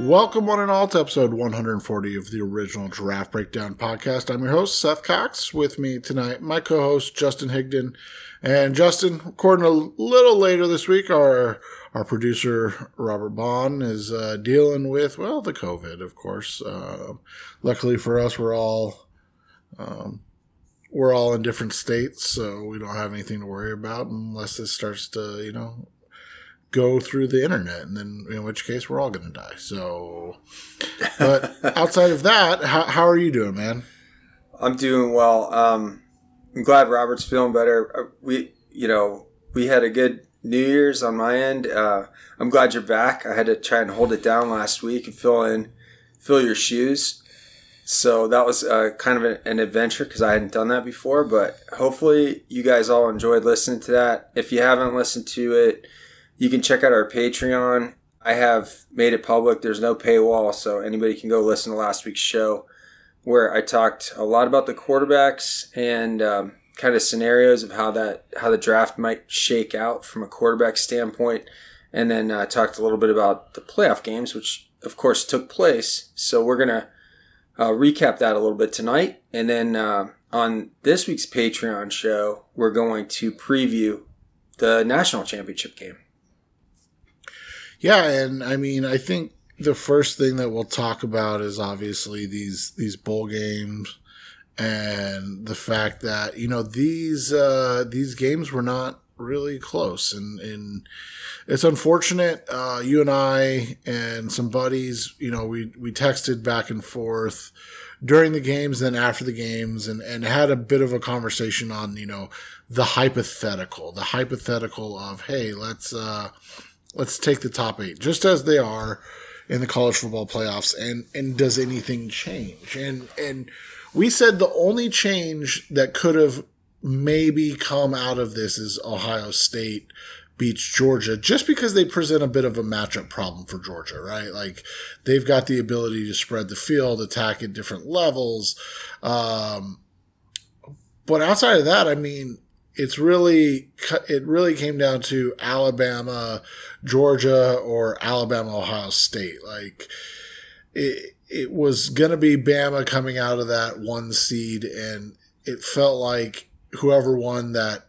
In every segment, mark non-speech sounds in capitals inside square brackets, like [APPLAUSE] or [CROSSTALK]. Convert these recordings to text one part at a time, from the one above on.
Welcome, one and all, to episode 140 of the original Draft Breakdown podcast. I'm your host, Seth Cox. With me tonight, my co host, Justin Higdon. And Justin, recording a little later this week, our our producer, Robert Bond, is uh, dealing with, well, the COVID, of course. Uh, luckily for us, we're all. Um, we're all in different states, so we don't have anything to worry about unless this starts to, you know, go through the internet, and then in which case we're all going to die. So, but [LAUGHS] outside of that, how, how are you doing, man? I'm doing well. Um, I'm glad Robert's feeling better. Uh, we, you know, we had a good New Year's on my end. Uh, I'm glad you're back. I had to try and hold it down last week and fill in, fill your shoes. So that was uh, kind of an, an adventure because I hadn't done that before. But hopefully, you guys all enjoyed listening to that. If you haven't listened to it, you can check out our Patreon. I have made it public. There's no paywall, so anybody can go listen to last week's show where I talked a lot about the quarterbacks and um, kind of scenarios of how that how the draft might shake out from a quarterback standpoint, and then uh, talked a little bit about the playoff games, which of course took place. So we're gonna uh, recap that a little bit tonight, and then uh, on this week's Patreon show, we're going to preview the national championship game. Yeah, and I mean, I think the first thing that we'll talk about is obviously these these bowl games and the fact that you know these uh, these games were not really close. And and it's unfortunate uh, you and I and some buddies you know we we texted back and forth during the games then after the games and and had a bit of a conversation on you know the hypothetical the hypothetical of hey let's uh let's take the top eight just as they are in the college football playoffs and and does anything change? And and we said the only change that could have maybe come out of this is ohio state beats georgia just because they present a bit of a matchup problem for georgia right? Like they've got the ability to spread the field attack at different levels um, but outside of that i mean it's really it really came down to Alabama, Georgia, or Alabama, Ohio State. Like it, it was gonna be Bama coming out of that one seed, and it felt like whoever won that,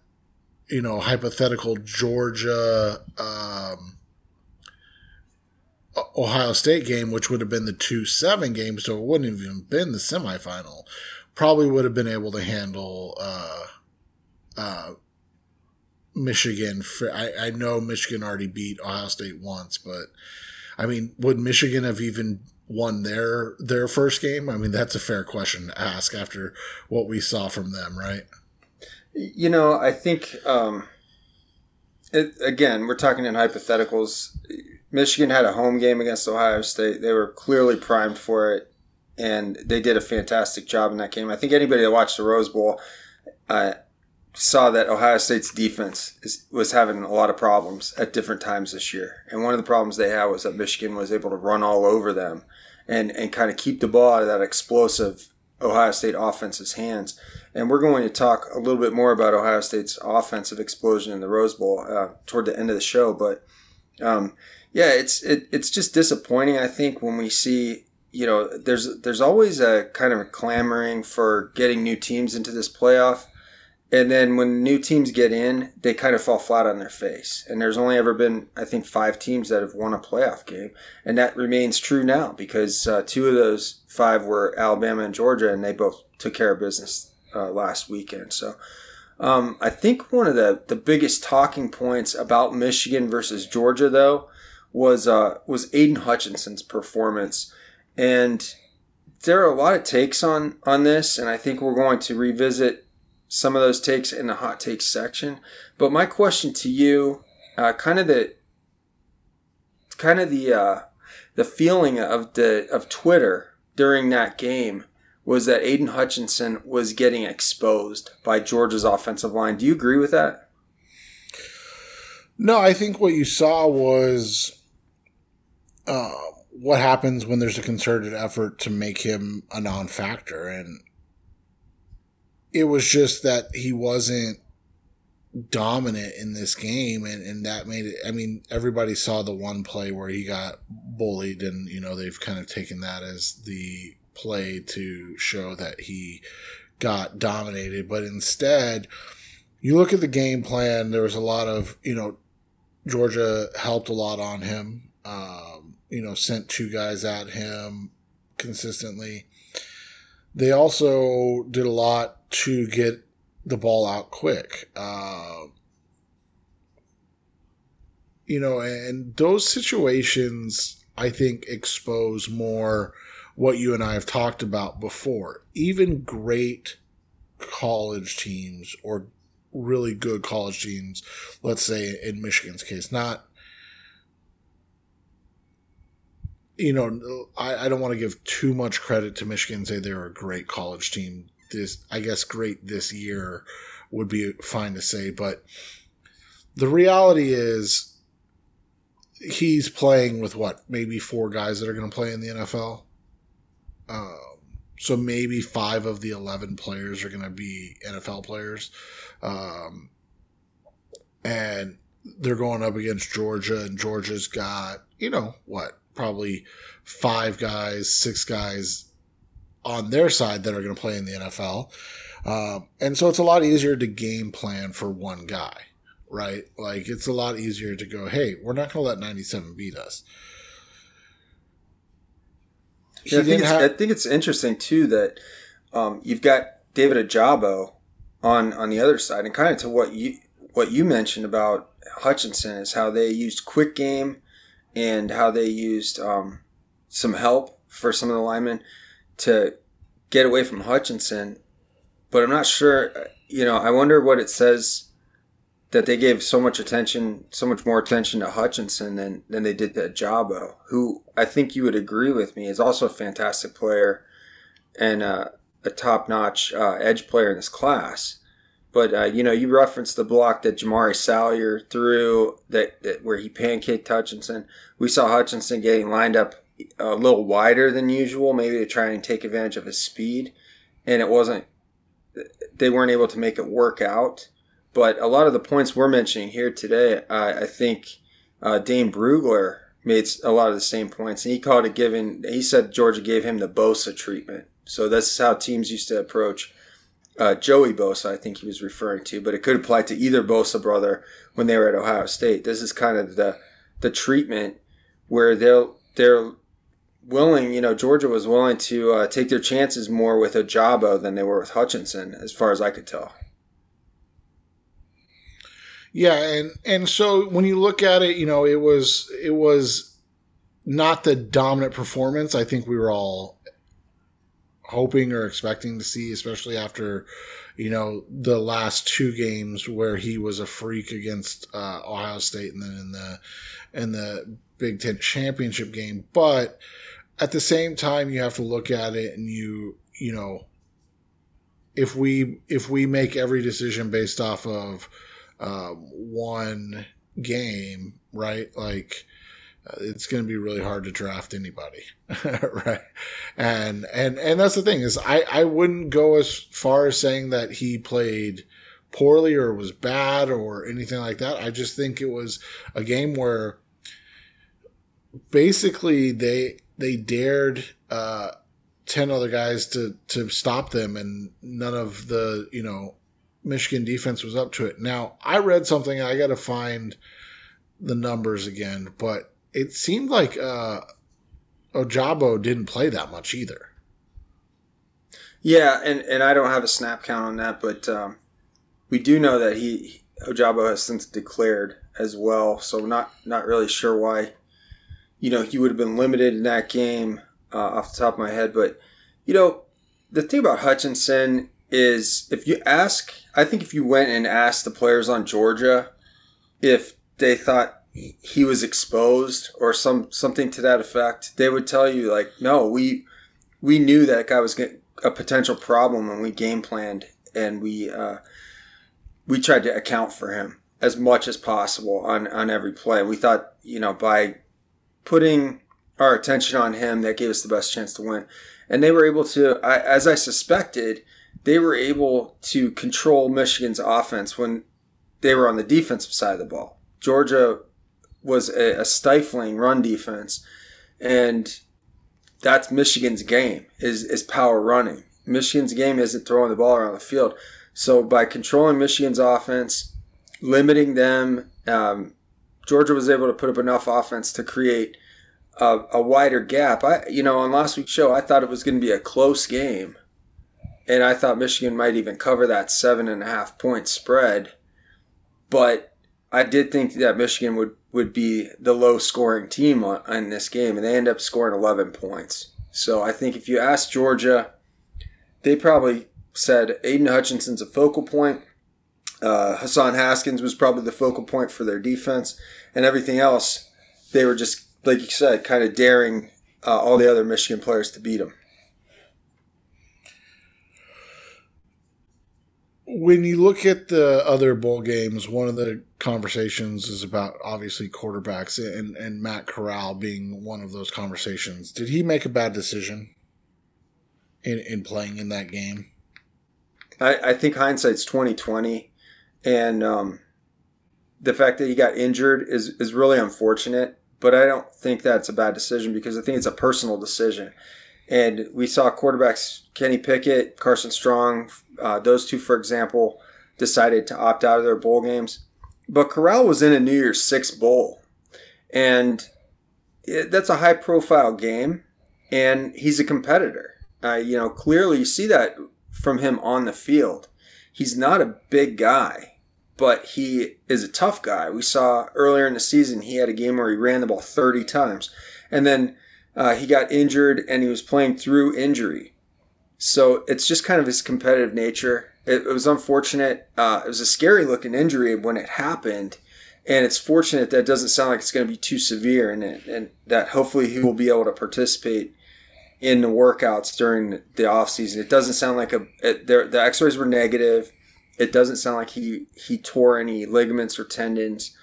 you know, hypothetical Georgia. Um, Ohio State game, which would have been the 2 7 game, so it wouldn't have even been the semifinal, probably would have been able to handle uh, uh, Michigan. For, I, I know Michigan already beat Ohio State once, but I mean, would Michigan have even won their their first game? I mean, that's a fair question to ask after what we saw from them, right? You know, I think um, it, again, we're talking in hypotheticals. Michigan had a home game against Ohio State. They were clearly primed for it, and they did a fantastic job in that game. I think anybody that watched the Rose Bowl, uh, saw that Ohio State's defense is, was having a lot of problems at different times this year. And one of the problems they had was that Michigan was able to run all over them and, and kind of keep the ball out of that explosive Ohio State offense's hands. And we're going to talk a little bit more about Ohio State's offensive explosion in the Rose Bowl uh, toward the end of the show. But um, yeah, it's it, it's just disappointing. I think when we see you know there's there's always a kind of clamoring for getting new teams into this playoff and then when new teams get in, they kind of fall flat on their face. And there's only ever been, I think, five teams that have won a playoff game. And that remains true now because uh, two of those five were Alabama and Georgia, and they both took care of business uh, last weekend. So um, I think one of the, the biggest talking points about Michigan versus Georgia, though, was, uh, was Aidan Hutchinson's performance. And there are a lot of takes on, on this, and I think we're going to revisit some of those takes in the hot takes section. But my question to you, uh, kind of the kind of the uh, the feeling of the of Twitter during that game was that Aidan Hutchinson was getting exposed by Georgia's offensive line. Do you agree with that? No, I think what you saw was uh, what happens when there's a concerted effort to make him a non-factor, and it was just that he wasn't dominant in this game and, and that made it I mean, everybody saw the one play where he got bullied, and you know they've kind of taken that as the play to show that he got dominated. But instead, you look at the game plan. There was a lot of you know Georgia helped a lot on him. Um, you know, sent two guys at him consistently. They also did a lot to get the ball out quick. Uh, you know, and those situations I think expose more what you and I have talked about before. Even great college teams or really good college teams, let's say in Michigan's case, not you know, I, I don't want to give too much credit to Michigan say they're a great college team. This I guess great this year would be fine to say, but the reality is he's playing with what, maybe four guys that are going to play in the NFL. Um, so maybe five of the 11 players are going to be NFL players. Um, and they're going up against Georgia, and Georgia's got, you know, what, probably five guys, six guys on their side that are going to play in the NFL. Um, and so it's a lot easier to game plan for one guy, right? Like it's a lot easier to go, hey, we're not going to let 97 beat us. Yeah, I, think have- I, think it's interesting too that um, you've got David Ojabo on on the other side, and kind of to what you what you mentioned about Hutchinson is how they used quick game and how they used um, some help for some of the linemen to get away from Hutchinson. But I'm not sure. You know, I wonder what it says that they gave so much attention, so much more attention to Hutchinson than, than they did to Jabo, who I think you would agree with me is also a fantastic player and uh, a top notch uh, edge player in this class. But uh, you know, you referenced the block that Jamaree Salyer threw that, that where he pancaked Hutchinson. We saw Hutchinson getting lined up a little wider than usual, maybe to try and take advantage of his speed, and it wasn't. They weren't able to make it work out. But a lot of the points we're mentioning here today, I think uh, Dane Brugler made a lot of the same points, and he called it giving. He said Georgia gave him the Bosa treatment. So this is how teams used to approach uh, Joey Bosa. I think he was referring to, but it could apply to either Bosa brother when they were at Ohio State. This is kind of the the treatment where they'll they're willing. You know, Georgia was willing to uh, take their chances more with Ojabo than they were with Hutchinson, as far as I could tell. Yeah, and and so when you look at it, you know, it was it was not the dominant performance I think we were all hoping or expecting to see, especially after you know the last two games where he was a freak against uh, Ohio State and then in the in the Big Ten championship game. But at the same time, you have to look at it and you you know if we if we make every decision based off of um, one game, right? Like uh, it's going to be really hard to draft anybody, [LAUGHS] right? And and and that's the thing is I I wouldn't go as far as saying that he played poorly or was bad or anything like that. I just think it was a game where basically they they dared uh, ten other guys to to stop them, and none of the you know Michigan defense was up to it. Now, I read something, I got to find the numbers again, but it seemed like uh, Ojabo didn't play that much either. Yeah, and, and I don't have a snap count on that, but um, we do know that he Ojabo has since declared as well, so not not really sure why. You know, he would have been limited in that game uh, off the top of my head, but you know, the thing about Hutchinson is if you ask, I think if you went and asked the players on Georgia if they thought he was exposed or some something to that effect, they would tell you like, no, we we knew that guy was a potential problem and we game planned and we uh, we tried to account for him as much as possible on on every play. We thought, you know, by putting our attention on him, that gave us the best chance to win. And they were able to, as I suspected, they were able to control Michigan's offense when they were on the defensive side of the ball. Georgia was a, a stifling run defense, and that's Michigan's game is is power running. Michigan's game isn't throwing the ball around the field. So by controlling Michigan's offense, limiting them, um, Georgia was able to put up enough offense to create a, a wider gap. I, you know, on last week's show, I thought it was going to be a close game, and I thought Michigan might even cover that seven and a half point spread. But I did think that Michigan would would be the low scoring team on, this game, and they end up scoring 11 points. So I think if you ask Georgia, they probably said Aidan Hutchinson's a focal point. Uh, Hassan Haskins was probably the focal point for their defense, and everything else, they were just, like you said, kind of daring uh, all the other Michigan players to beat them. when you look at the other bowl games, one of the conversations is about obviously quarterbacks and, and Matt Corral being one of those conversations. Did he make a bad decision in, in playing in that game? I, I think hindsight's twenty twenty, and um, the fact that he got injured is is really unfortunate. But I don't think that's a bad decision because I think it's a personal decision. And we saw quarterbacks Kenny Pickett, Carson Strong, uh, those two, for example, decided to opt out of their bowl games. But Corral was in a New Year's Six bowl, and it, that's a high profile game, and he's a competitor. Uh, you know, clearly you see that from him on the field. He's not a big guy, but he is a tough guy. We saw earlier in the season he had a game where he ran the ball 30 times, and then uh, he got injured and he was playing through injury. So it's just kind of his competitive nature. It, it was unfortunate. Uh, it was a scary looking injury when it happened. And it's fortunate that it doesn't sound like it's going to be too severe and, and that hopefully he will be able to participate in the workouts during the off season. It doesn't sound like a it, the X-rays were negative. It doesn't sound like he he tore any ligaments or tendons.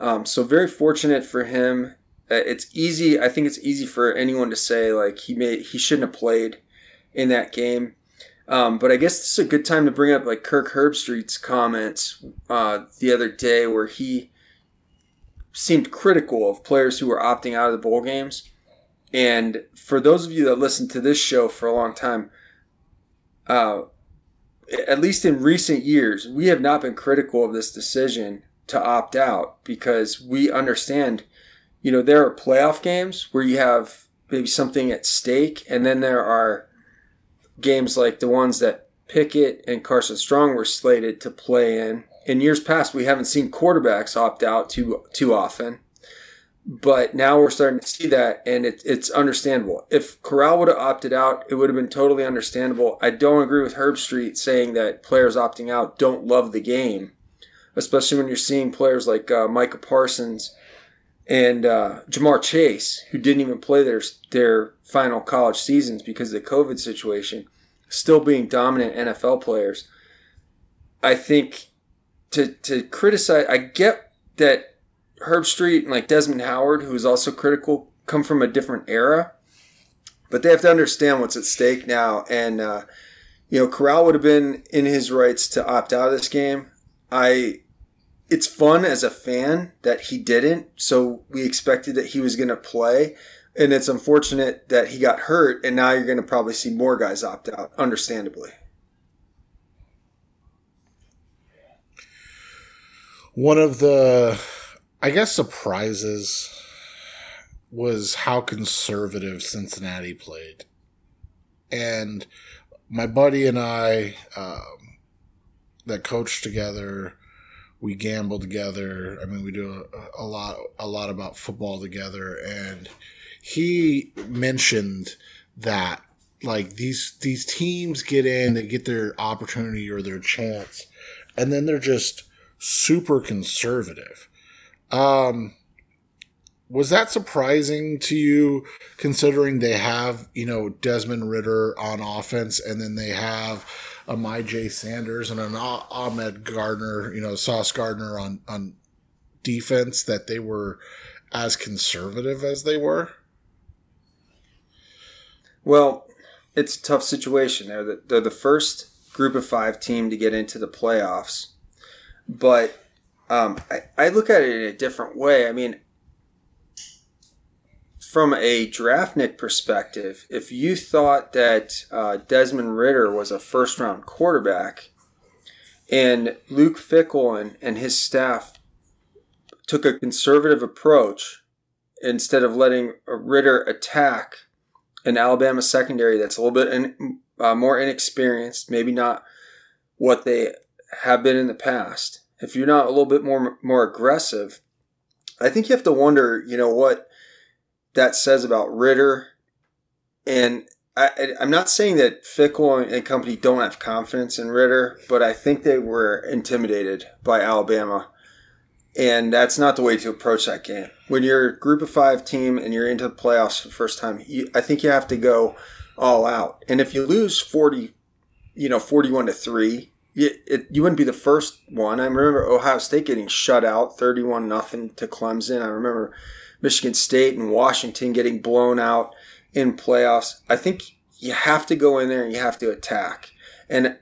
Um, so very fortunate for him. Uh, it's easy. I think it's easy for anyone to say like he made he shouldn't have played in that game. Um, but I guess this is a good time to bring up like Kirk Herbstreit's comments uh, the other day where he seemed critical of players who were opting out of the bowl games. And for those of you that listened to this show for a long time, uh, at least in recent years, we have not been critical of this decision to opt out because we understand, you know, there are playoff games where you have maybe something at stake, and then there are games like the ones that Pickett and Carson Strong were slated to play in. In years past, we haven't seen quarterbacks opt out too too often, but now we're starting to see that, and it, it's understandable. If Corral would have opted out, it would have been totally understandable. I don't agree with Herbstreit saying that players opting out don't love the game, especially when you're seeing players like uh, Micah Parsons and uh, Ja'Marr Chase, who didn't even play their their final college seasons because of the COVID situation, still being dominant NFL players. I think to to criticize, I get that Herbstreit and like Desmond Howard, who is also critical, come from a different era, but they have to understand what's at stake now. And uh, you know, Corral would have been in his rights to opt out of this game. I it's fun as a fan that he didn't, so we expected that he was going to play and it's unfortunate that he got hurt, and now you're going to probably see more guys opt out, understandably. One of the, I guess, surprises was how conservative Cincinnati played. And my buddy and I, um, that coached together, we gamble together. I mean, we do a, a lot, a lot about football together, and he mentioned that like these these teams get in, they get their opportunity or their chance, and then they're just super conservative. Um, was that surprising to you, considering they have you know Desmond Ridder on offense, and then they have a Myjai Sanders and an Ahmad Gardner, you know Sauce Gardner on on defense, that they were as conservative as they were? Well, it's a tough situation. They're the, they're the first group of five team to get into the playoffs. But um, I, I look at it in a different way. I mean, from a draftnik perspective, if you thought that uh, Desmond Ridder was a first round quarterback and Luke Fickell and, and his staff took a conservative approach instead of letting Ridder attack an Alabama secondary that's a little bit in, uh, more inexperienced, maybe not what they have been in the past. If you're not a little bit more more aggressive, I think you have to wonder, you know, what that says about Ridder. And I, am not saying that Fickell and company don't have confidence in Ridder, but I think they were intimidated by Alabama. And that's not the way to approach that game. When you're a group of five team and you're into the playoffs for the first time, you, I think you have to go all out. And if you lose 40, you know, 41 to 3, you, it, you wouldn't be the first one. I remember Ohio State getting shut out 31 nothing to Clemson. I remember Michigan State and Washington getting blown out in playoffs. I think you have to go in there and you have to attack. And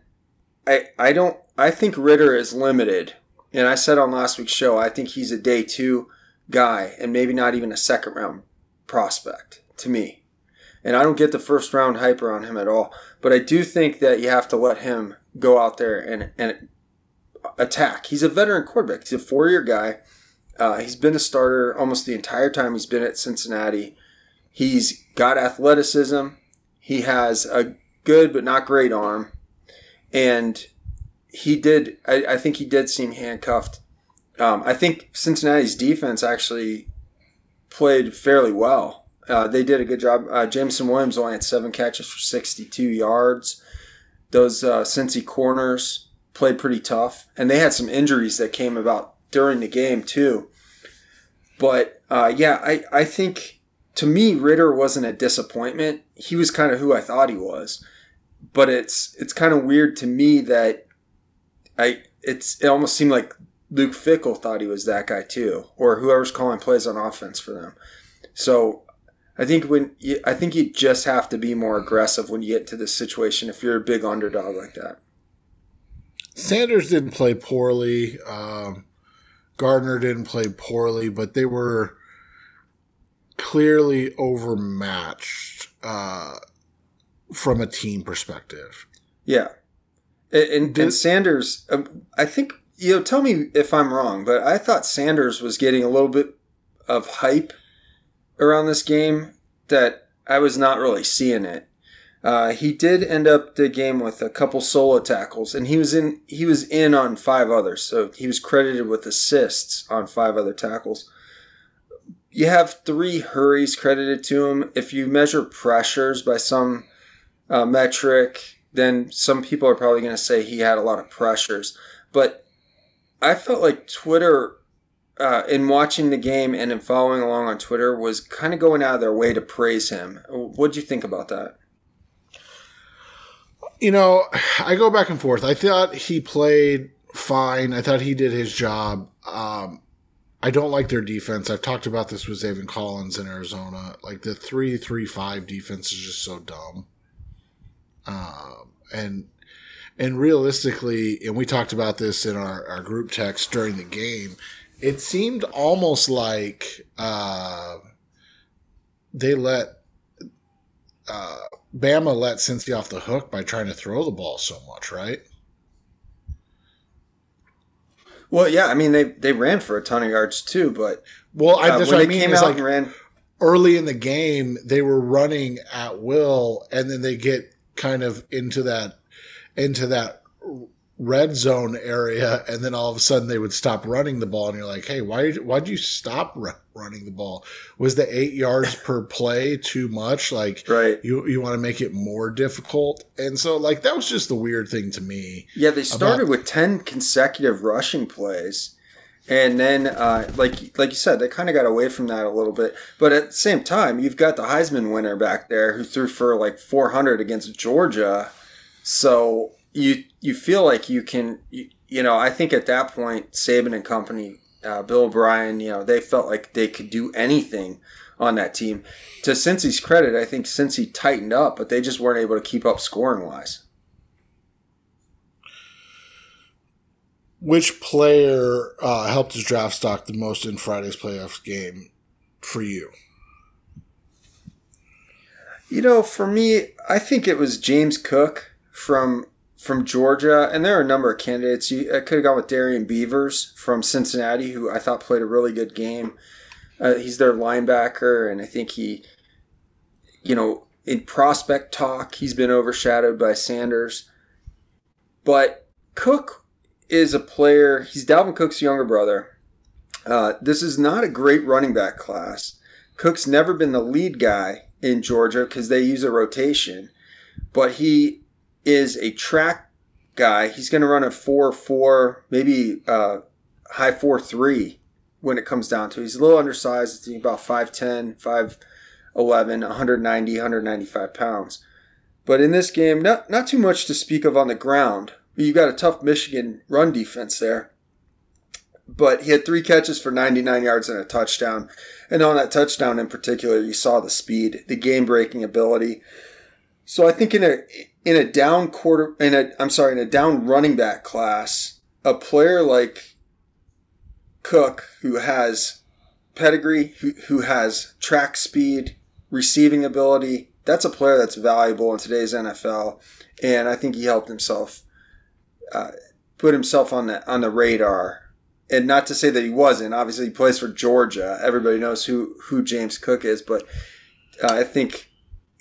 I I don't I think Ridder is limited. And I said on last week's show, I think he's a day two guy and maybe not even a second round prospect to me. And I don't get the first round hyper on him at all. But I do think that you have to let him go out there and, and attack. He's a veteran quarterback. He's a four year guy. Uh, he's been a starter almost the entire time he's been at Cincinnati. He's got athleticism. He has a good but not great arm. And he did, I, I think he did seem handcuffed. Um, I think Cincinnati's defense actually played fairly well. Uh, they did a good job. Uh, Jameson Williams only had seven catches for 62 yards. Those uh, Cincy corners played pretty tough, and they had some injuries that came about during the game too. But uh, yeah, I, I think to me Ridder wasn't a disappointment. He was kind of who I thought he was. But it's it's kind of weird to me that I it's it almost seemed like Luke Fickell thought he was that guy too, or whoever's calling plays on offense for them. So I think when you, I think you just have to be more aggressive when you get to this situation if you're a big underdog like that. Sanders didn't play poorly. Um, Gardner didn't play poorly, but they were clearly overmatched uh, from a team perspective. Yeah, and, and, and Sanders, um, I think you know. Tell me if I'm wrong, but I thought Sanders was getting a little bit of hype around this game that I was not really seeing it. Uh, he did end up the game with a couple solo tackles, and he was in he was in on five others, so he was credited with assists on five other tackles. You have three hurries credited to him. If you measure pressures by some uh, metric, then some people are probably going to say he had a lot of pressures. But I felt like Twitter uh, in watching the game and in following along on Twitter was kind of going out of their way to praise him. What do you think about that? You know, I go back and forth. I thought he played fine. I thought he did his job. Um, I don't like their defense. I've talked about this with Zaven Collins in Arizona. Like the three three five defense is just so dumb. Um, and and realistically, and we talked about this in our, our group text during the game it seemed almost like uh, they let uh, Bama let Cincy off the hook by trying to throw the ball so much, right? Well, yeah, I mean they they ran for a ton of yards too, but well, I, uh, that's what I mean. Came out like and ran early in the game, they were running at will, and then they get kind of into that into that red zone area, and then all of a sudden they would stop running the ball, and you're like, "Hey, why why'd you stop [LAUGHS] running the ball? Was the eight yards per play too much? Like, right? You you want to make it more difficult?" And so, like, that was just the weird thing to me. Yeah, they started about- with ten consecutive rushing plays. And then, uh, like like you said, they kind of got away from that a little bit. But at the same time, you've got the Heisman winner back there who threw for like 400 against Georgia. So you you feel like you can you, you know I think at that point Saban and company uh, Bill O'Brien you know they felt like they could do anything on that team. To Cincy's credit, I think Cincy tightened up, but they just weren't able to keep up scoring wise. Which player uh, helped his draft stock the most in Friday's playoff game for you? You know, for me, I think it was James Cook from from Georgia, and there are a number of candidates. You, could have gone with Darian Beavers from Cincinnati, who I thought played a really good game. Uh, he's their linebacker, and I think he, you know, in prospect talk, he's been overshadowed by Sanders. But Cook is a player. He's Dalvin Cook's younger brother. Uh, this is not a great running back class. Cook's never been the lead guy in Georgia because they use a rotation, but he is a track guy. He's going to run a 4 4, maybe uh, high 4 3 when it comes down to it. He's a little undersized. He's about 5'10, 5'11, 190, 195 pounds. But in this game, not, not too much to speak of on the ground. You've got a tough Michigan run defense there. But he had three catches for 99 yards and a touchdown. And on that touchdown in particular, you saw the speed, the game breaking ability. So I think in a in a down quarter in a I'm sorry, in a down running back class, a player like Cook who has pedigree, who, who has track speed, receiving ability, that's a player that's valuable in today's NFL. And I think he helped himself uh, put himself on the on the radar. And not to say that he wasn't. Obviously, he plays for Georgia. Everybody knows who who James Cook is, but uh, I think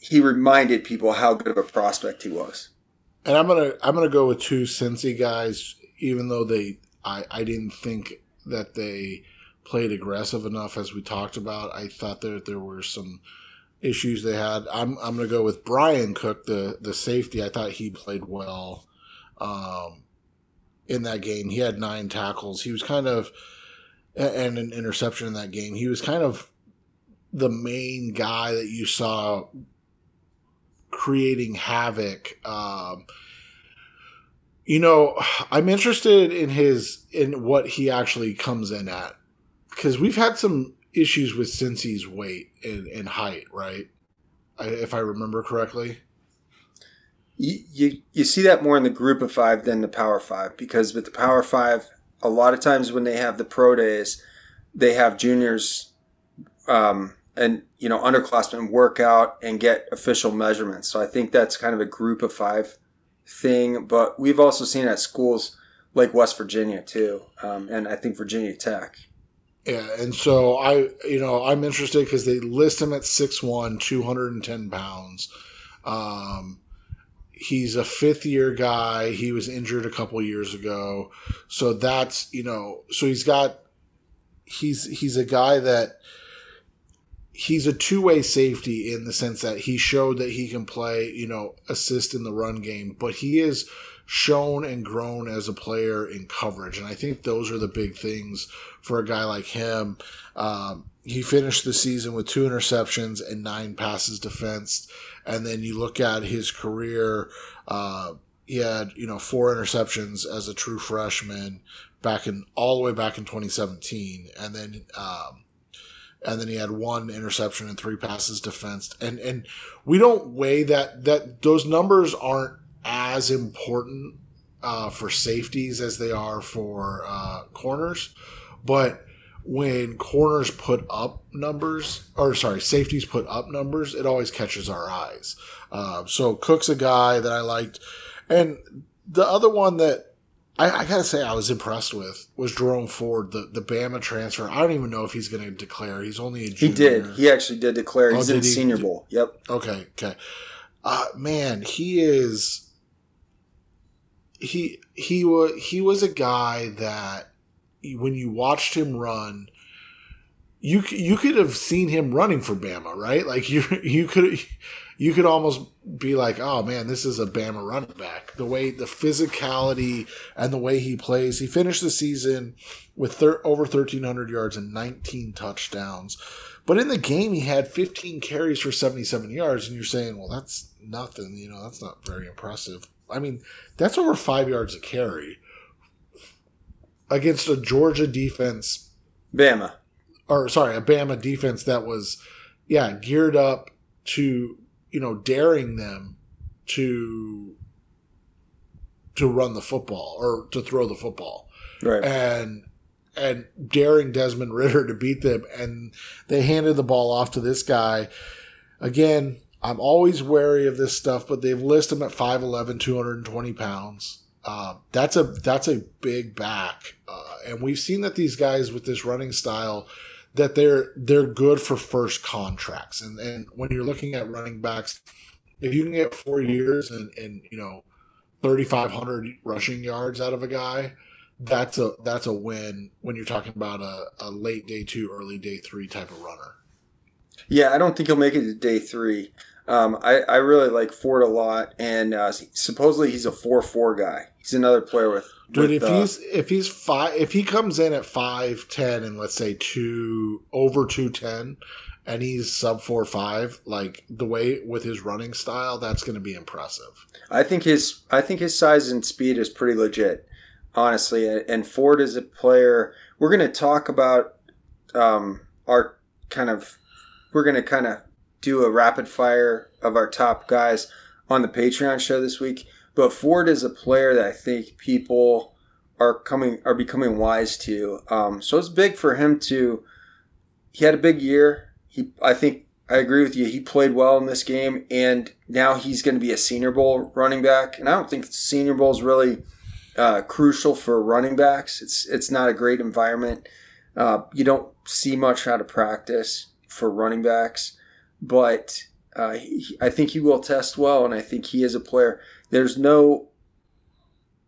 he reminded people how good of a prospect he was. And I'm gonna I'm gonna go with two Cincy guys, even though they I, I didn't think that they played aggressive enough as we talked about. I thought that there were some issues they had. I'm I'm gonna go with Bryan Cook, the the safety. I thought he played well um, in that game. He had nine tackles. He was kind of and an interception in that game. He was kind of the main guy that you saw creating havoc. Um, you know, I'm interested in his in what he actually comes in at because we've had some issues with Cincy's weight and, and height, right? I, if I remember correctly. You, you you see that more in the group of five than the power five because with the power five, a lot of times when they have the pro days, they have juniors um, and you know underclassmen work out and get official measurements. So I think that's kind of a group of five thing. But we've also seen at schools like West Virginia too, um, and I think Virginia Tech. Yeah, and so I, you know, I'm interested because they list him at 6'1", 210 pounds. Um, he's a fifth year guy. He was injured a couple years ago, so that's you know, so he's got, he's he's a guy that he's a two way safety in the sense that he showed that he can play, you know, assist in the run game, but he is shown and grown as a player in coverage. And I think those are the big things for a guy like him. Um, he finished the season with two interceptions and nine passes defensed. And then you look at his career, uh, he had, you know, four interceptions as a true freshman back in all the way back in 2017. And then, um, and then he had one interception and three passes defensed. And and we don't weigh that that those numbers aren't as important uh, for safeties as they are for uh, corners, but when corners put up numbers, or sorry, safeties put up numbers, it always catches our eyes. Uh, so Cook's a guy that I liked, and the other one that I, I, gotta say I was impressed with was Jerome Ford, the, the Bama transfer. I don't even know if he's going to declare. He's only a junior. He did. He actually did declare. He's oh, in he, Senior did, Bowl. Yep. Okay. Okay. Uh, man, he is. He he was he was a guy that when you watched him run, you you could have seen him running for Bama, right? Like [LAUGHS] you you could you could almost be like, oh man, this is a Bama running back. The way the physicality and the way he plays. He finished the season with thir- over 1,300 yards and 19 touchdowns. But in the game, he had 15 carries for 77 yards, and you're saying, well, that's nothing. You know, that's not very impressive. I mean, that's over five yards a carry against a Georgia defense. Bama. Or, sorry, a Bama defense that was, yeah, geared up to you know, daring them to to run the football or to throw the football. Right. And and daring Desmond Ridder to beat them and they handed the ball off to this guy. Again, I'm always wary of this stuff, but they've listed him at 5'11", 220 pounds. Uh, that's a that's a big back, uh, and we've seen that these guys with this running style that they're they're good for first contracts. And and when you're looking at running backs, if you can get four years and and you know 3,500 rushing yards out of a guy, that's a that's a win when you're talking about a, a late day two, early day three type of runner. Yeah, I don't think he'll make it to day three. Um, I, I really like Ford a lot, and uh, supposedly he's a four four guy. He's another player with. Dude, with, if uh, he's if he's five, if he comes in at five ten and let's say two over two ten, and he's sub four five, like the way with his running style, that's going to be impressive. I think his I think his size and speed is pretty legit, honestly. And Ford is a player. We're going to talk about um, our kind of. We're going to kind of do a rapid fire of our top guys on the Patreon show this week. But Ford is a player that I think people are coming are becoming wise to. Um, so it's big for him to. He had a big year. He, I think, I agree with you. He played well in this game, and now he's going to be a Senior Bowl running back. And I don't think Senior Bowl is really uh, crucial for running backs. It's it's not a great environment. Uh, you don't see much out of practice for running backs but uh, he, I think he will test well, and I think he is a player. There's no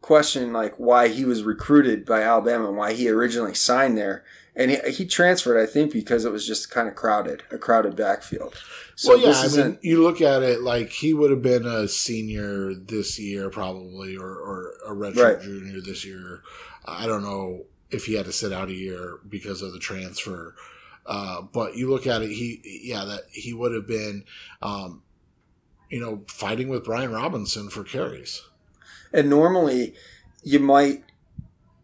question like why he was recruited by Alabama and why he originally signed there. And he, he transferred, I think, because it was just kind of crowded, a crowded backfield. So well, yeah, I mean, you look at it like he would have been a senior this year, probably, or, or a redshirt right. junior this year. I don't know if he had to sit out a year because of the transfer. Uh, but you look at it, he yeah that he would have been, um, you know, fighting with Brian Robinson for carries. And normally, you might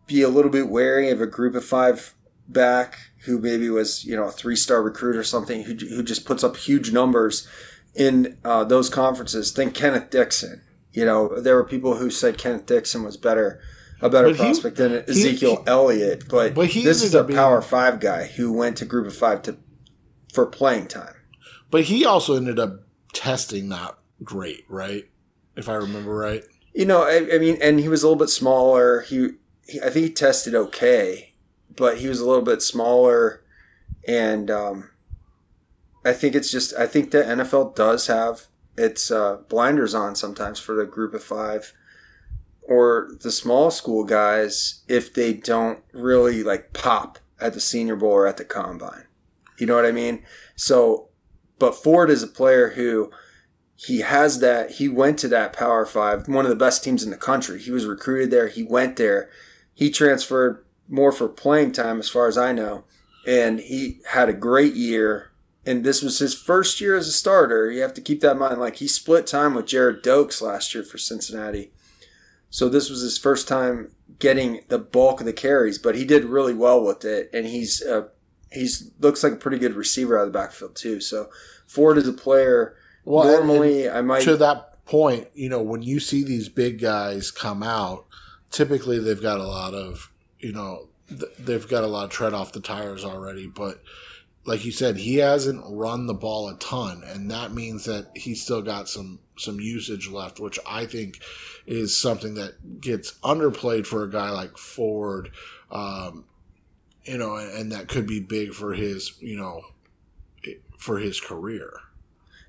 be a little bit wary of a group of five back who maybe was you know a three star recruit or something who who just puts up huge numbers in uh, those conferences. Think Kenneth Dixon. You know, there were people who said Kenneth Dixon was better a better but prospect he, than Ezekiel he, Elliott, but, but this is a being, Power Five guy who went to Group of Five to for playing time. But he also ended up testing not great, right? If I remember right. You know, I, I mean, and he was a little bit smaller. He, he, I think he tested okay, but he was a little bit smaller, and um, I think it's just I think the NFL does have its uh, blinders on sometimes for the Group of Five or the small school guys if they don't really like pop at the senior bowl or at the combine. You know what I mean? So, but Ford is a player who he has that. He went to that Power Five, one of the best teams in the country. He was recruited there. He went there. He transferred more for playing time, as far as I know, and he had a great year. And this was his first year as a starter. You have to keep that in mind. Like he split time with Gerrid Doaks last year for Cincinnati so this was his first time getting the bulk of the carries, but he did really well with it, and he's uh, he's looks like a pretty good receiver out of the backfield too. So Ford is a player. Well, normally, I might to that point. You know, when you see these big guys come out, typically they've got a lot of you know they've got a lot of tread off the tires already, but like you said, he hasn't run the ball a ton, and that means that he's still got some some usage left, which I think is something that gets underplayed for a guy like Ford. Um, you know, and, and that could be big for his, you know, for his career.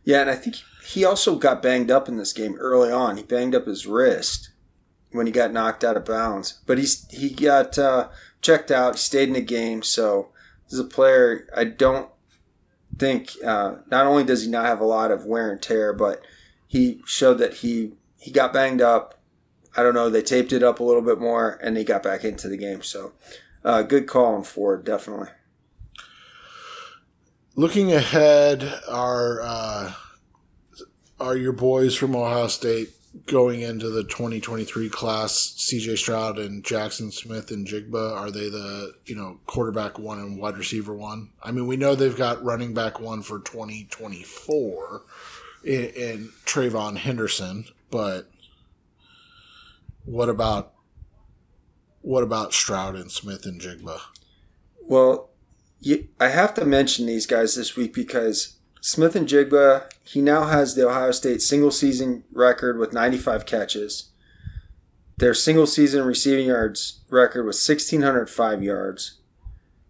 Yeah, and I think he also got banged up in this game early on. He banged up his wrist when he got knocked out of bounds, but he's he got uh, checked out. He stayed in the game, so this is a player I don't think. Uh, not only does he not have a lot of wear and tear, but he showed that he he got banged up. I don't know. They taped it up a little bit more, and he got back into the game. So, uh, good call on Ford, definitely. Looking ahead, are uh, are your boys from Ohio State going into the 2023 class, CJ Stroud and Jaxon Smith-Njigba are they the, you know, quarterback one and wide receiver one? I mean, we know they've got running back one for 2024 in, in TreVeyon Henderson, but what about what about Stroud and Smith and Jigba? Well, you, I have to mention these guys this week because Smith-Njigba, he now has the Ohio State single season record with 95 catches. Their single season receiving yards record was 1,605 yards.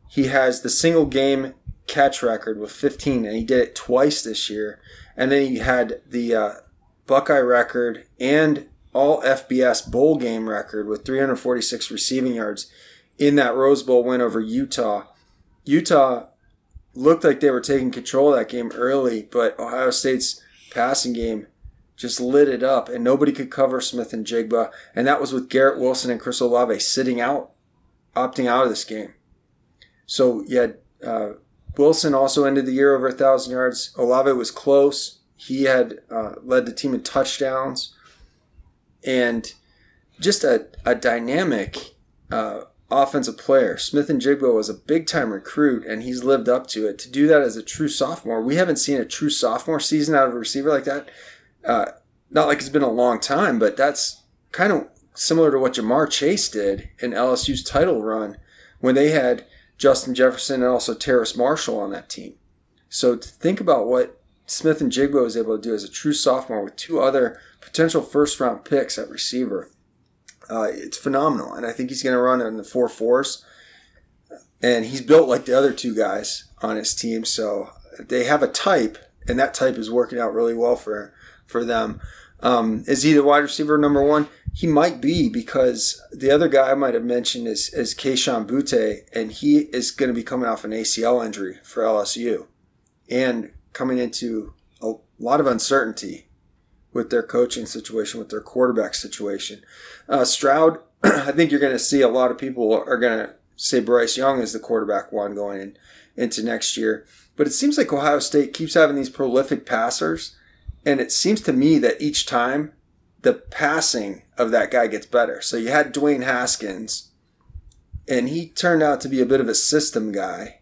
He has the single game catch record with 15, and he did it twice this year. And then he had the uh, Buckeye record and all FBS bowl game record with 346 receiving yards in that Rose Bowl win over Utah. Utah looked like they were taking control of that game early, but Ohio State's passing game just lit it up, and nobody could cover Smith-Njigba. And that was with Garrett Wilson and Chris Olave sitting out, opting out of this game. So you had uh, Wilson also ended the year over a thousand yards. Olave was close. He had uh, led the team in touchdowns, and just a, a dynamic uh, offensive player. Smith-Njigba was a big time recruit, and he's lived up to it. To do that as a true sophomore, we haven't seen a true sophomore season out of a receiver like that. Uh, not like it's been a long time, but that's kind of similar to what Ja'Marr Chase did in LSU's title run when they had Justin Jefferson and also Terrace Marshall on that team. So to think about what Smith-Njigba was able to do as a true sophomore with two other potential first round picks at receiver uh, it's phenomenal, and I think he's going to run in the four fours. And he's built like the other two guys on his team, so they have a type, and that type is working out really well for for them. Um, is he the wide receiver number one? He might be because the other guy I might have mentioned is is Kayshon Boutte, and he is going to be coming off an ACL injury for LSU, and coming into a lot of uncertainty with their coaching situation, with their quarterback situation. Uh, Stroud, [CLEARS THROAT] I think you're going to see a lot of people are going to say Bryce Young is the quarterback one going in, into next year. But it seems like Ohio State keeps having these prolific passers, and it seems to me that each time the passing of that guy gets better. So you had Dwayne Haskins, and he turned out to be a bit of a system guy.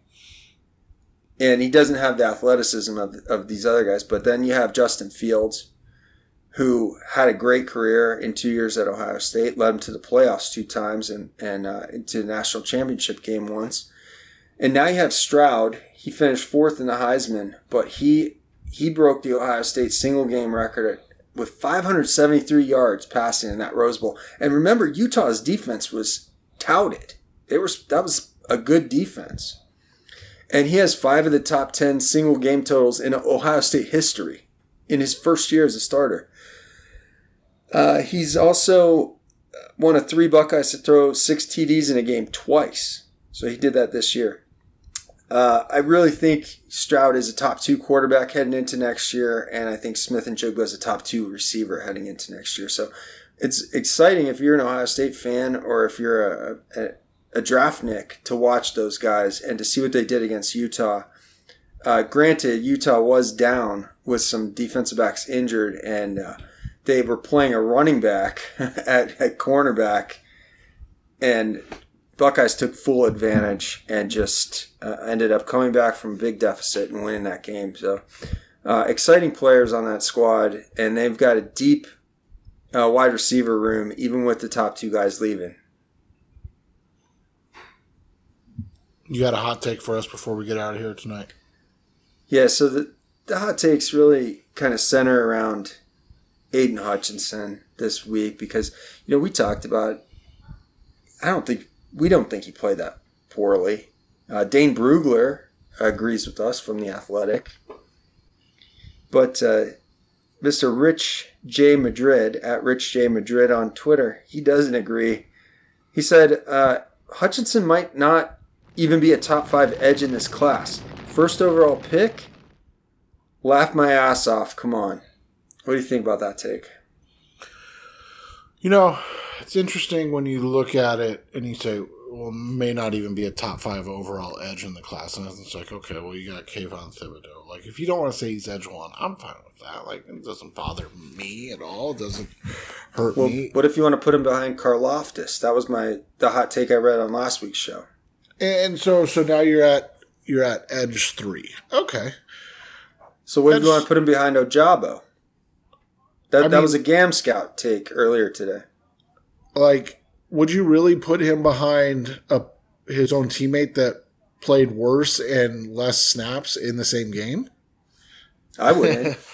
And he doesn't have the athleticism of, of these other guys. But then you have Justin Fields, who had a great career in two years at Ohio State, led him to the playoffs two times and, and uh, into the national championship game once. And now you have Stroud. He finished fourth in the Heisman, but he he broke the Ohio State single game record with 573 yards passing in that Rose Bowl. And remember, Utah's defense was touted. They were that was a good defense. And he has five of the top 10 single game totals in Ohio State history in his first year as a starter. Uh, he's also one of three Buckeyes to throw six TDs in a game twice. So he did that this year. Uh, I really think Stroud is a top two quarterback heading into next year, and I think Smith-Njigba is a top two receiver heading into next year. So it's exciting if you're an Ohio State fan or if you're a, a, a draftnik to watch those guys and to see what they did against Utah. Uh, granted, Utah was down with some defensive backs injured, and uh, they were playing a running back [LAUGHS] at, at cornerback, and Buckeyes took full advantage and just uh, ended up coming back from a big deficit and winning that game. So, uh, exciting players on that squad, and they've got a deep uh, wide receiver room, even with the top two guys leaving. You got a hot take for us before we get out of here tonight? Yeah, so the, the hot takes really kind of center around Aidan Hutchinson this week because you know we talked about. I don't think we don't think he played that poorly. Uh, Dane Brugler agrees with us from the Athletic, but uh, Mr. Rich J Madrid at Rich J Madrid on Twitter he doesn't agree. He said uh, Hutchinson might not even be a top five edge in this class. First overall pick. Laugh my ass off. Come on. What do you think about that take? You know, it's interesting when you look at it and you say, well, may not even be a top five overall edge in the class. And it's like, okay, well, you got Kayvon Thibodeaux. Like, if you don't want to say he's edge one, I'm fine with that. Like, it doesn't bother me at all. It doesn't hurt well, me. What if you want to put him behind Karlaftis? That was my the hot take I read on last week's show. And so, so now you're at you're at edge three. Okay. So what do you want to put him behind Ojabo? That, I that mean, was a Gam Scout take earlier today. Like, would you really put him behind a his own teammate that played worse and less snaps in the same game? I wouldn't. [LAUGHS]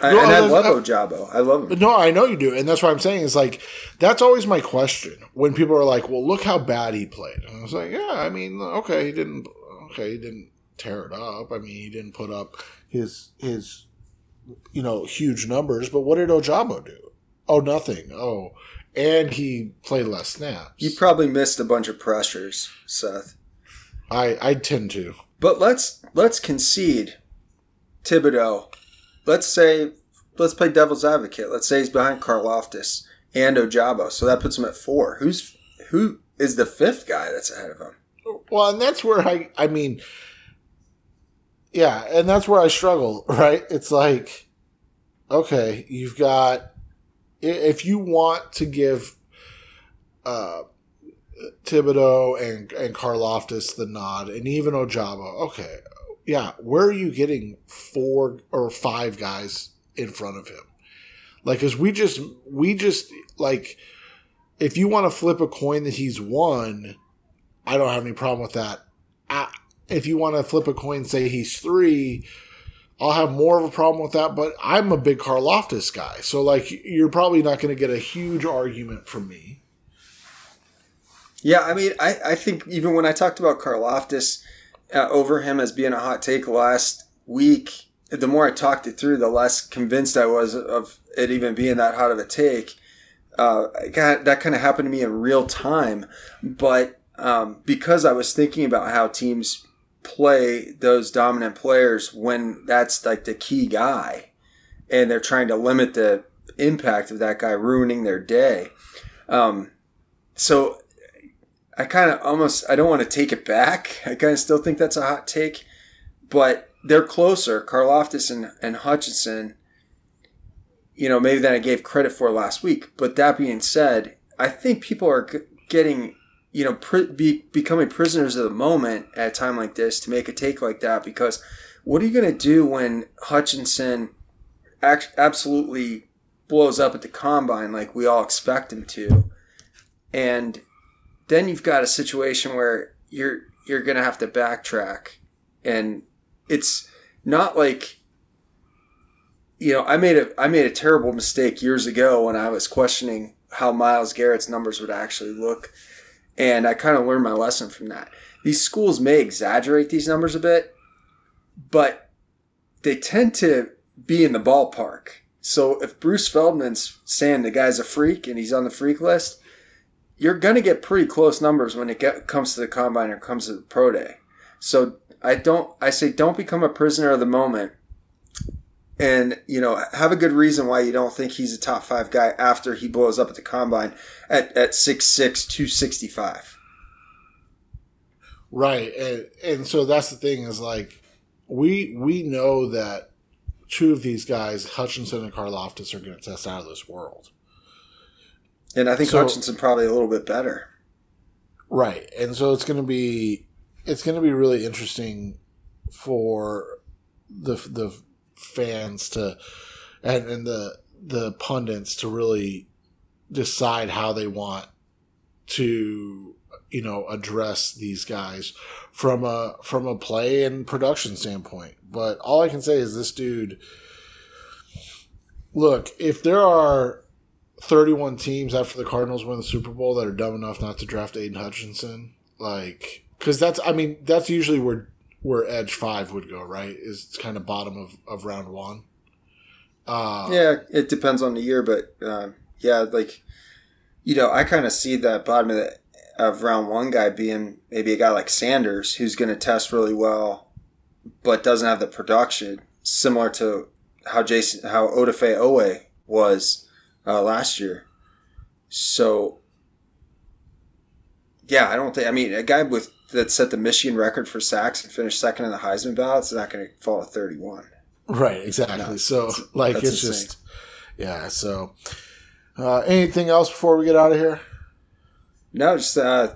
I, no, and I love Ojabo. I love him. No, I know you do, and that's what I'm saying. Is like that's always my question when people are like, "Well, look how bad he played." And I was like, "Yeah, I mean, okay, he didn't. Okay, he didn't tear it up. I mean, he didn't put up his his you know huge numbers. But what did Ojabo do? Oh, nothing. Oh, and he played less snaps. You probably missed a bunch of pressures, Seth. I I tend to. But let's let's concede Thibodeaux. let's say let's play devil's advocate. Let's say he's behind Karlaftis and Ojabo, so that puts him at four. Who's who is the fifth guy that's ahead of him? Well, and that's where I I mean, yeah, and that's where I struggle. [LAUGHS] Right? It's like, okay, you've got if you want to give uh, Thibodeaux and and Karlaftis the nod, and even Ojabo, okay, yeah, where are you getting four or five guys in front of him? Like, cause we just, we just, like, if you want to flip a coin that he's won, I don't have any problem with that. If you want to flip a coin, say he's three, I'll have more of a problem with that. But I'm a big Karlaftis guy. So, like, you're probably not going to get a huge argument from me. Yeah, I mean, I, I think even when I talked about Karlaftis, uh, over him as being a hot take last week, the more I talked it through, the less convinced I was of it even being that hot of a take. Uh, that kind of happened to me in real time, but um, because I was thinking about how teams play those dominant players when that's like the key guy, and they're trying to limit the impact of that guy ruining their day. Um, so I kind of almost I don't want to take it back. [LAUGHS] I kind of still think that's a hot take, but they're closer. Karlaftis and, and Hutchinson, you know, maybe than I gave credit for last week. But that being said, I think people are getting, you know, be, becoming prisoners of the moment at a time like this to make a take like that because what are you going to do when Hutchinson act- absolutely blows up at the combine like we all expect him to? And then you've got a situation where you're you're gonna have to backtrack, and it's not like you know I made a I made a terrible mistake years ago when I was questioning how Myles Garrett's numbers would actually look, and I kind of learned my lesson from that. These schools may exaggerate these numbers a bit, but they tend to be in the ballpark. So if Bruce Feldman's saying the guy's a freak and he's on the freak list, you're going to get pretty close numbers when it get, comes to the combine or comes to the pro day. So I don't, I say don't become a prisoner of the moment and, you know, have a good reason why you don't think he's a top five guy after he blows up at the combine at, at 6'6, 265. Right. And, and so that's the thing is like, we, we know that two of these guys, Hutchinson and Karlaftis, are going to test out of this world. And I think so, Hutchinson probably a little bit better. Right. And so it's going to be it's going to be really interesting for the the fans to and, and the the pundits to really decide how they want to you know address these guys from a from a play and production standpoint but all i can say is this dude look if there are 31 teams after the Cardinals win the Super Bowl that are dumb enough not to draft Aidan Hutchinson. Like, because that's, I mean, that's usually where where Edge five would go, right? Is it's kind of bottom of, of round one. Uh, yeah, it depends on the year, but uh, yeah, like you know, I kind of see that bottom of, the, of round one guy being maybe a guy like Sanders who's going to test really well, but doesn't have the production similar to how Jason how Odafe Oweh was uh, last year. So, yeah, I don't think. I mean, a guy with that set the Michigan record for sacks and finished second in the Heisman ballot is not going to fall at thirty-one. Right. Exactly. No, so, like, it's insane. just yeah. So, uh, anything else before we get out of here? No, just uh,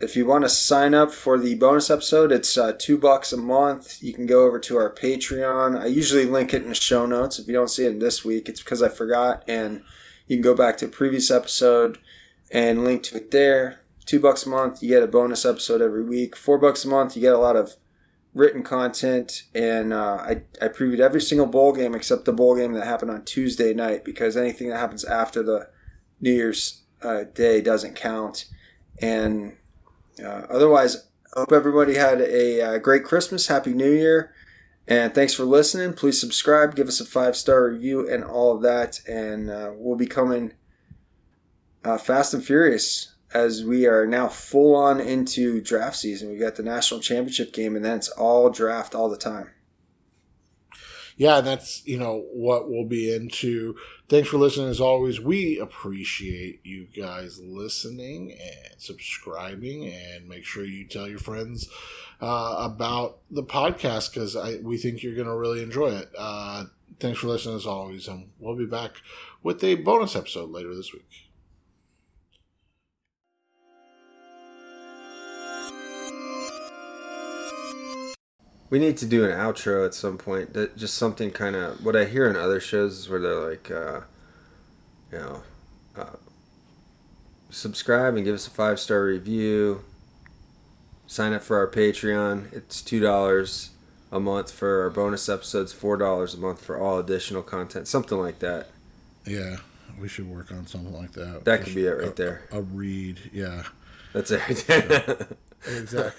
if you want to sign up for the bonus episode, it's uh, two bucks a month. You can go over to our Patreon. I usually link it in the show notes. If you don't see it this week, it's because I forgot and you can go back to a previous episode and link to it there. Two bucks a month, you get a bonus episode every week. Four bucks a month, you get a lot of written content, and uh, I, I previewed every single bowl game except the bowl game that happened on Tuesday night because anything that happens after the New Year's uh, Day doesn't count. And uh, otherwise, hope everybody had a uh, great Christmas, Happy New Year, and thanks for listening. Please subscribe, give us a five star review, and all of that. And uh, we'll be coming uh, fast and furious as we are now full on into draft season. We've got the national championship game, and then it's all draft all the time. Yeah, that's you know what we'll be into. Thanks for listening. As always, we appreciate you guys listening and subscribing, and make sure you tell your friends uh, about the podcast because we think you're going to really enjoy it. Uh, thanks for listening as always, and we'll be back with a bonus episode later this week. We need to do an outro at some point. That just something kind of what I hear in other shows is where they're like, uh, you know, uh, subscribe and give us a five star review. Sign up for our Patreon. It's two dollars a month for our bonus episodes. Four dollars a month for all additional content. Something like that. Yeah, we should work on something like that. That could be it right a, there. A, a read, yeah. That's it. [LAUGHS] exactly.